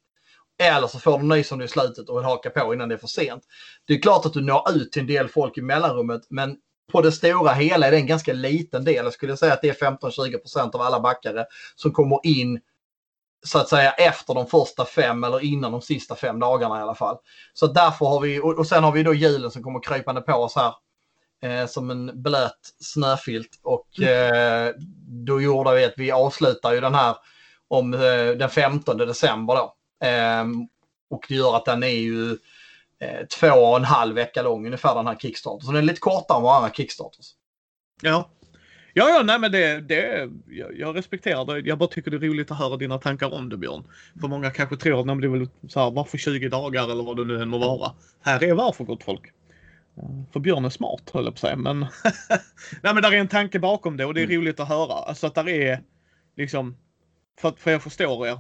Eller så får de nys om det i slutet och vill haka på innan det är för sent. Det är klart att du når ut till en del folk i mellanrummet men på det stora hela är det en ganska liten del. Jag skulle säga att det är 15-20% av alla backare som kommer in så att säga efter de första fem eller innan de sista fem dagarna i alla fall. Så därför har vi, och, sen har vi då julen som kommer krypande på oss här eh, som en blöt snöfilt och mm. eh, då gjorde vi att vi avslutar ju den här om eh, den 15 december då. Ehm, och det gör att den är ju eh, två och en halv vecka lång ungefär den här Kickstarter. Så den är lite kortare än våra andra Kickstarters. Ja. Ja, ja, nej men det, det jag, jag, respekterar det. Jag bara tycker det är roligt att höra dina tankar om det Björn. För många kanske tror att det är väl så här, varför 20 dagar eller vad det nu än må vara. Här är varför gott folk. För Björn är smart höll jag på att säga. Men, *laughs* nej, men där är en tanke bakom det och det är mm. roligt att höra. Alltså att där är liksom för, för jag förstår er.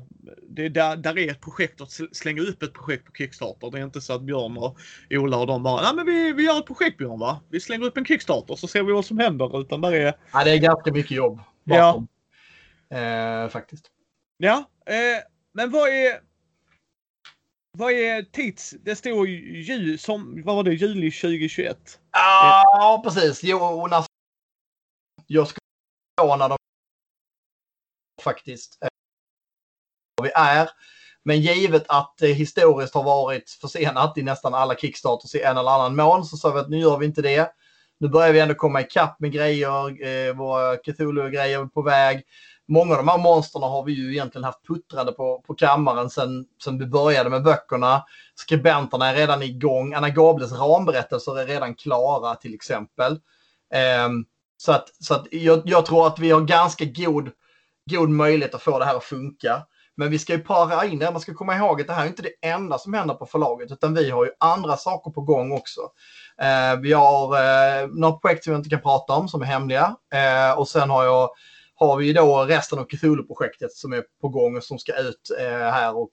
Det, där, där är ett projekt att slänga upp ett projekt på Kickstarter. Det är inte så att Björn och Ola och de bara, nej men vi, vi gör ett projekt Björn va? Vi slänger upp en Kickstarter så ser vi vad som händer. Utan där är... Ja, det är ganska mycket jobb bakom. Ja. Eh, faktiskt. Ja, eh, men vad är vad är tids... Det står ju som, vad var det, juli 2021? Ja, precis. Jonas. Jag skulle när dem faktiskt eh, vi är. Men givet att det historiskt har varit försenat i nästan alla Kickstarters i en eller annan mån så sa vi att nu gör vi inte det. Nu börjar vi ändå komma ikapp med grejer, eh, våra Cthulhu-grejer på väg. Många av de här monsterna har vi ju egentligen haft puttrande på, på kammaren sen, sen vi började med böckerna. Skribenterna är redan igång. Anna Gables ramberättelser är redan klara till exempel. Eh, så att, så att jag, jag tror att vi har ganska god god möjlighet att få det här att funka. Men vi ska ju para in det. Man ska komma ihåg att det här är inte det enda som händer på förlaget, utan vi har ju andra saker på gång också. Eh, vi har eh, några projekt som vi inte kan prata om som är hemliga eh, och sen har jag har vi då resten av Cthulhu-projektet som är på gång och som ska ut eh, här och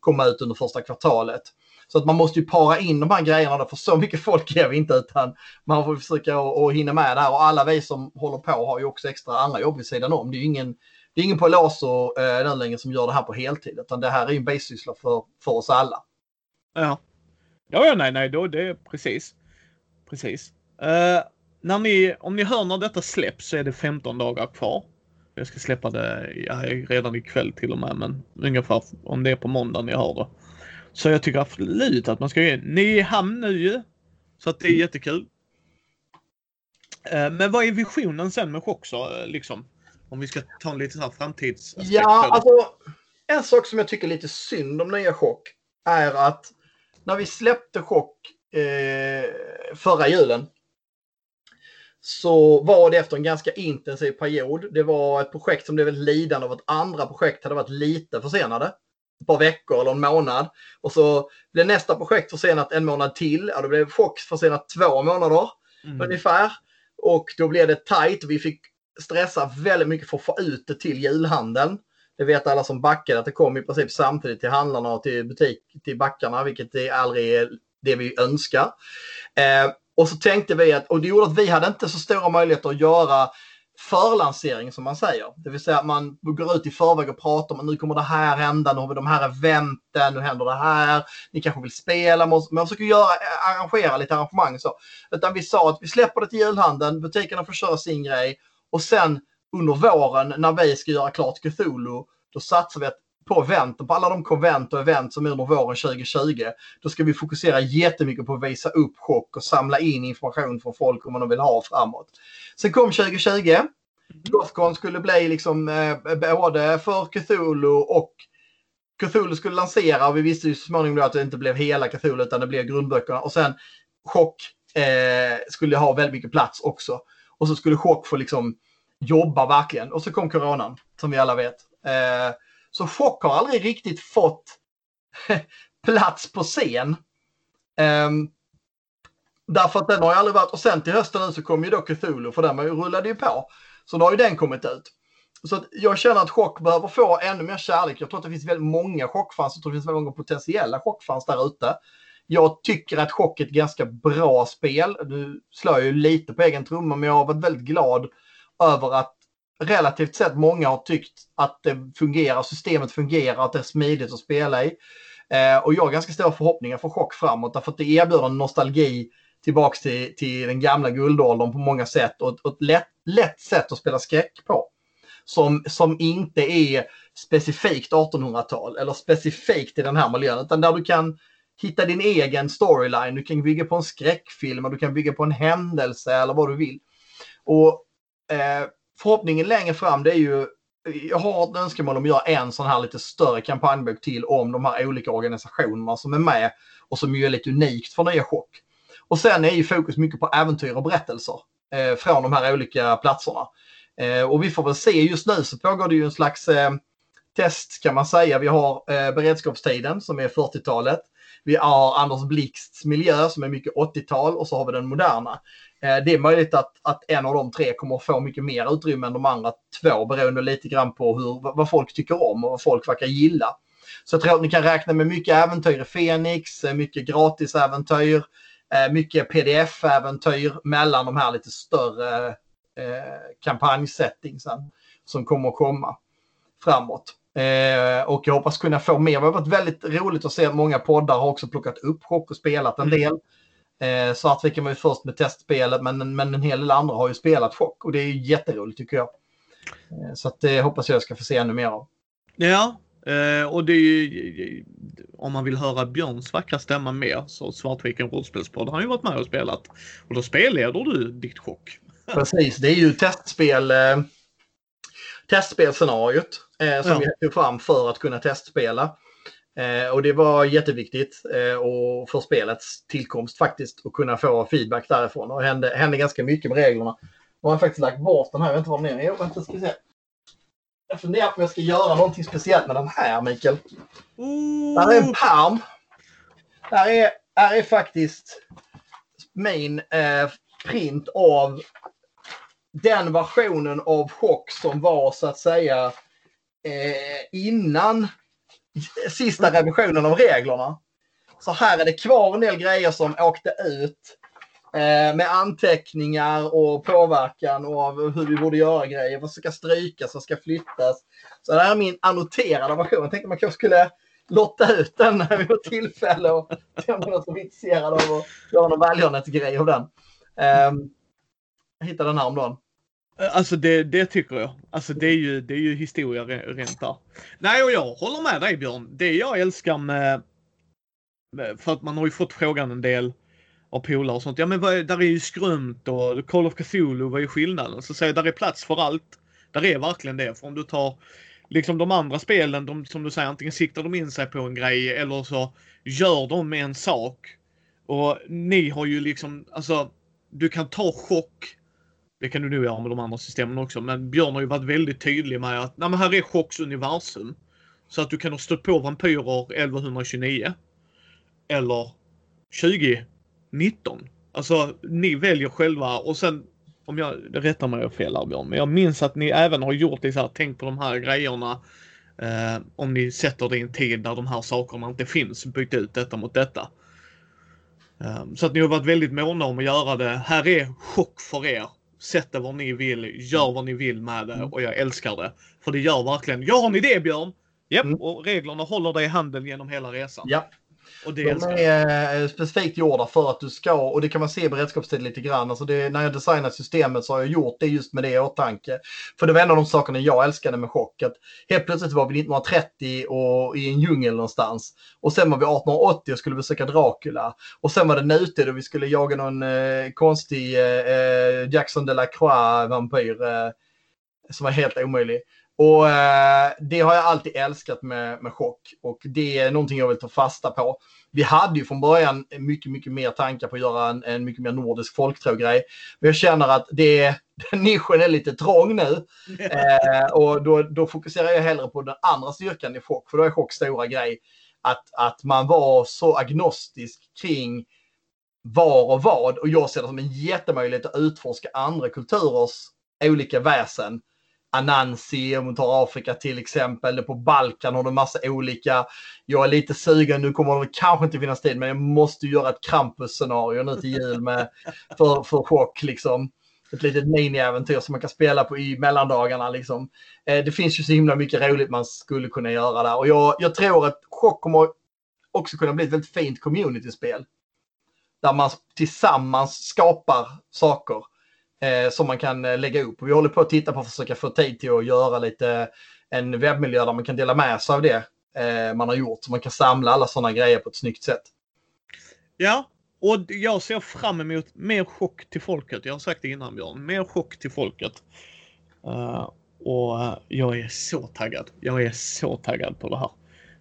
komma ut under första kvartalet. Så att man måste ju para in de här grejerna, för så mycket folk är vi inte utan man får försöka att hinna med det här och alla vi som håller på har ju också extra andra jobb vid sidan om. Det är ju ingen det är ingen på Laser eh, längre som gör det här på heltid, utan det här är ju en bisyssla för, för oss alla. Ja. Ja, ja nej, nej, då det är precis. Precis. Uh, när ni, om ni hör när detta släpps så är det 15 dagar kvar. Jag ska släppa det ja, redan ikväll till och med, men ungefär om det är på måndag ni hör det. Så jag tycker absolut att man ska ge. Ni är i hamn nu ju. Så att det är jättekul. Uh, men vad är visionen sen med Chocksa liksom? Om vi ska ta en lite så här framtidsaspekt. Ja, alltså en sak som jag tycker lite synd om nya Chock är att när vi släppte Chock eh, förra julen så var det efter en ganska intensiv period. Det var ett projekt som blev väldigt lidande av att andra projekt hade varit lite försenade. Ett par veckor eller en månad. Och så blev nästa projekt försenat en månad till. Ja, då blev Chock försenat två månader mm. ungefär. Och då blev det tajt. Vi fick stressar väldigt mycket för att få ut det till julhandeln. Det vet alla som backar att det kom i princip samtidigt till handlarna och till butik, till backarna, vilket är aldrig det vi önskar. Eh, och så tänkte vi att, och det gjorde att vi hade inte så stora möjligheter att göra förlansering som man säger. Det vill säga att man går ut i förväg och pratar om att nu kommer det här hända, nu har vi de här eventen, nu händer det här, ni kanske vill spela, man försöker göra, arrangera lite arrangemang så. Utan vi sa att vi släpper det till julhandeln, butikerna får köra sin grej och sen under våren när vi ska göra klart Cthulhu, då satsar vi på eventen, på alla de konvent och event som är under våren 2020. Då ska vi fokusera jättemycket på att visa upp chock och samla in information från folk om vad de vill ha framåt. Sen kom 2020. Mm. Gothcon skulle bli liksom eh, både för Cthulhu och Cthulhu skulle lansera och vi visste ju så småningom att det inte blev hela Cthulhu utan det blev grundböckerna. Och sen Chock eh, skulle ha väldigt mycket plats också. Och så skulle Chock få liksom jobba verkligen. Och så kom coronan, som vi alla vet. Eh, så Chock har aldrig riktigt fått *laughs* plats på scen. Um, därför att den har ju aldrig varit, och sen till hösten nu så kom ju då Cthulhu, för den rullade ju på. Så då har ju den kommit ut. Så jag känner att Chock behöver få ännu mer kärlek. Jag tror att det finns väldigt många chockfans. Jag tror det finns väldigt många potentiella chockfans där ute. Jag tycker att Chock är ett ganska bra spel. Nu slår jag ju lite på egen trumma, men jag har varit väldigt glad över att relativt sett många har tyckt att det fungerar, systemet fungerar, att det är smidigt att spela i. Eh, och jag har ganska stora förhoppningar för Chock framåt därför att det erbjuder en nostalgi tillbaks till, till den gamla guldåldern på många sätt och, och ett lätt, lätt sätt att spela skräck på. Som, som inte är specifikt 1800-tal eller specifikt i den här miljön utan där du kan hitta din egen storyline. Du kan bygga på en skräckfilm och du kan bygga på en händelse eller vad du vill. Och eh, förhoppningen längre fram det är ju jag har ett önskemål om att göra en sån här lite större kampanjbok till om de här olika organisationerna som är med och som ju är lite unikt för nya chock. Och sen är ju fokus mycket på äventyr och berättelser eh, från de här olika platserna. Eh, och vi får väl se, just nu så pågår det ju en slags eh, test kan man säga. Vi har eh, beredskapstiden som är 40-talet. Vi har Anders Blixts miljö som är mycket 80-tal och så har vi den moderna. Eh, det är möjligt att, att en av de tre kommer att få mycket mer utrymme än de andra två beroende lite grann på hur, vad folk tycker om och vad folk verkar gilla. Så jag tror att ni kan räkna med mycket äventyr i Fenix, eh, mycket gratisäventyr, eh, mycket pdf-äventyr mellan de här lite större kampanjsettingsen som kommer att komma framåt. Och jag hoppas kunna få mer. Det har varit väldigt roligt att se att många poddar har också plockat upp chock och spelat en mm. del. Eh, Svartviken var ju först med testspelet men, men en hel del andra har ju spelat chock och det är ju jätteroligt tycker jag. Eh, så att det hoppas jag ska få se ännu mer av. Ja, eh, och det är ju om man vill höra Björns vackra stämma mer så Svartviken rollspelspodd har ju varit med och spelat. Och då spelleder du ditt chock. Precis, det är ju testspel, eh, testspelscenariot eh, som ja. vi tog fram för att kunna testspela. Eh, och det var jätteviktigt eh, och för spelets tillkomst faktiskt att kunna få feedback därifrån. Och det hände, hände ganska mycket med reglerna. Nu har jag faktiskt lagt bort den här, jag vet inte vad den är. Jo, vänta ska vi se. Jag funderar på om jag ska göra någonting speciellt med den här, Mikael. Mm. Där är en pärm. Där är, där är faktiskt min eh, print av den versionen av chock som var så att säga eh, innan sista revisionen av reglerna. Så här är det kvar en del grejer som åkte ut eh, med anteckningar och påverkan av hur vi borde göra grejer. Vad ska strykas, vad ska flyttas. Så det här är min annoterade version. Jag tänkte man kanske skulle lotta ut den när vi får tillfälle och se om någon som är intresserad av att göra någon välgörenhetsgrej av den. Eh, jag hittade den här om dagen. Alltså det, det tycker jag. Alltså det är ju, det är ju historia rent där. Nej, och jag håller med dig Björn. Det jag älskar med, för att man har ju fått frågan en del av polare och sånt. Ja men vad, där är ju skrumt och Call of Cthulhu, vad är skillnaden? Så säger jag, där är plats för allt. Där är verkligen det. För om du tar liksom de andra spelen, de, som du säger, antingen siktar de in sig på en grej eller så gör de en sak. Och ni har ju liksom, alltså, du kan ta chock det kan du nog göra med de andra systemen också. Men Björn har ju varit väldigt tydlig med att nej, men här är Chocks universum. Så att du kan ha stött på vampyrer 1129. Eller 2019. Alltså ni väljer själva och sen om jag rättar mig fel här Björn, men jag minns att ni även har gjort det så här, tänk på de här grejerna. Eh, om ni sätter det i en tid där de här sakerna inte finns, byt ut detta mot detta. Eh, så att ni har varit väldigt måna om att göra det. Här är chock för er sätt det vad ni vill, gör vad ni vill med det och jag älskar det. För det gör verkligen, jag har en idé Björn! Japp, Mm. och reglerna håller dig i handen genom hela resan. Ja, Och det de jag. är eh, specifikt gjorda för att du ska, och det kan man se i beredskapstid lite grann. Alltså det, när jag designat systemet så har jag gjort det just med det i åtanke. För det var en av de sakerna jag älskade med chock. Att helt plötsligt var vi 1930 och i en djungel någonstans. Och sen var vi 1880 och skulle besöka Dracula. Och sen var det nutid och vi skulle jaga någon eh, konstig eh, Jackson de la Croix-vampyr. Eh, som var helt omöjlig. Och eh, det har jag alltid älskat med, med chock. Och det är någonting jag vill ta fasta på. Vi hade ju från början mycket, mycket mer tankar på att göra en, en mycket mer nordisk folktro-grej. Men jag känner att det, den *laughs* nischen är lite trång nu. Eh, och då, då fokuserar jag hellre på den andra styrkan i chock. För då är chock stora grej. Att, att man var så agnostisk kring var och vad. Och jag ser det som en jättemöjlighet att utforska andra kulturers olika väsen. Anansi, om man tar Afrika till exempel. På Balkan har du massa olika. Jag är lite sugen, nu kommer det kanske inte finnas tid, men jag måste göra ett Krampus-scenario nu till jul med, för, för chock. Liksom. Ett litet mini-äventyr som man kan spela på i mellandagarna. Liksom. Eh, det finns ju så himla mycket roligt man skulle kunna göra där. Och jag, jag tror att chock kommer också kunna bli ett väldigt fint community-spel. Där man tillsammans skapar saker eh, som man kan eh, lägga upp. Vi håller på att titta på att försöka få tid till att göra lite en webbmiljö där man kan dela med sig av det eh, man har gjort. Så man kan samla alla sådana grejer på ett snyggt sätt. Ja, och jag ser fram emot mer chock till folket. Jag har sagt det innan Björn. Mer chock till folket. Uh, och eh, jag är så taggad. Jag är så taggad på det här.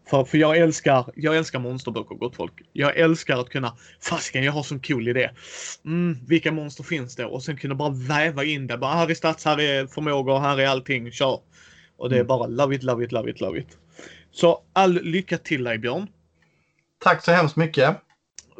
För, för jag älskar, jag älskar monsterböcker gott folk. Jag älskar att kunna, fasken jag har sån cool idé. Mm, vilka monster finns det? Och sen kunna bara väva in det. Bara här är stats, här är förmågor, här är allting, kör. Och det är Mm. bara love it, love it, love it, love it. Så all lycka till dig Björn. Tack så hemskt mycket.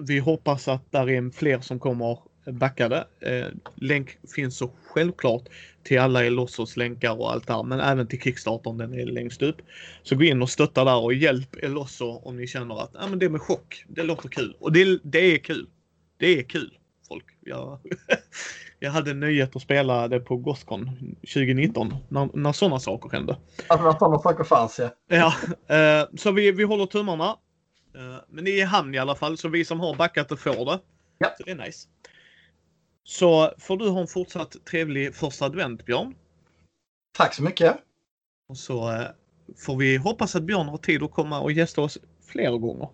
Vi hoppas att där är fler som kommer backade. Eh, länk finns så självklart till alla Elossos länkar och allt där, men även till Kickstartern, den är längst upp. Så gå in och stötta där och hjälp Elosso om ni känner att ah, men det med chock, det låter kul. Och det, det är kul. Det är kul, folk. Jag, *laughs* jag hade nöjet att spela det på Gothcon 2019, när, när sådana saker hände. Alltså när sådana saker fanns ja. Ja, eh, så vi, vi håller tummarna. Eh, men det är i hamn i alla fall, så vi som har backat det får det. Ja. Så det är nice. Så får du ha en fortsatt trevlig första advent, Björn. Tack så mycket. Och så eh, får vi hoppas att Björn har tid att komma och gästa oss fler gånger.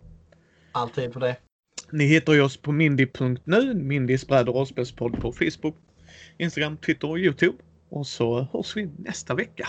Alltid på det. Ni hittar ju oss på mindy.nu, Mindys bräd och rollspelspodd på Facebook, Instagram, Twitter och Youtube. Och så hörs vi nästa vecka.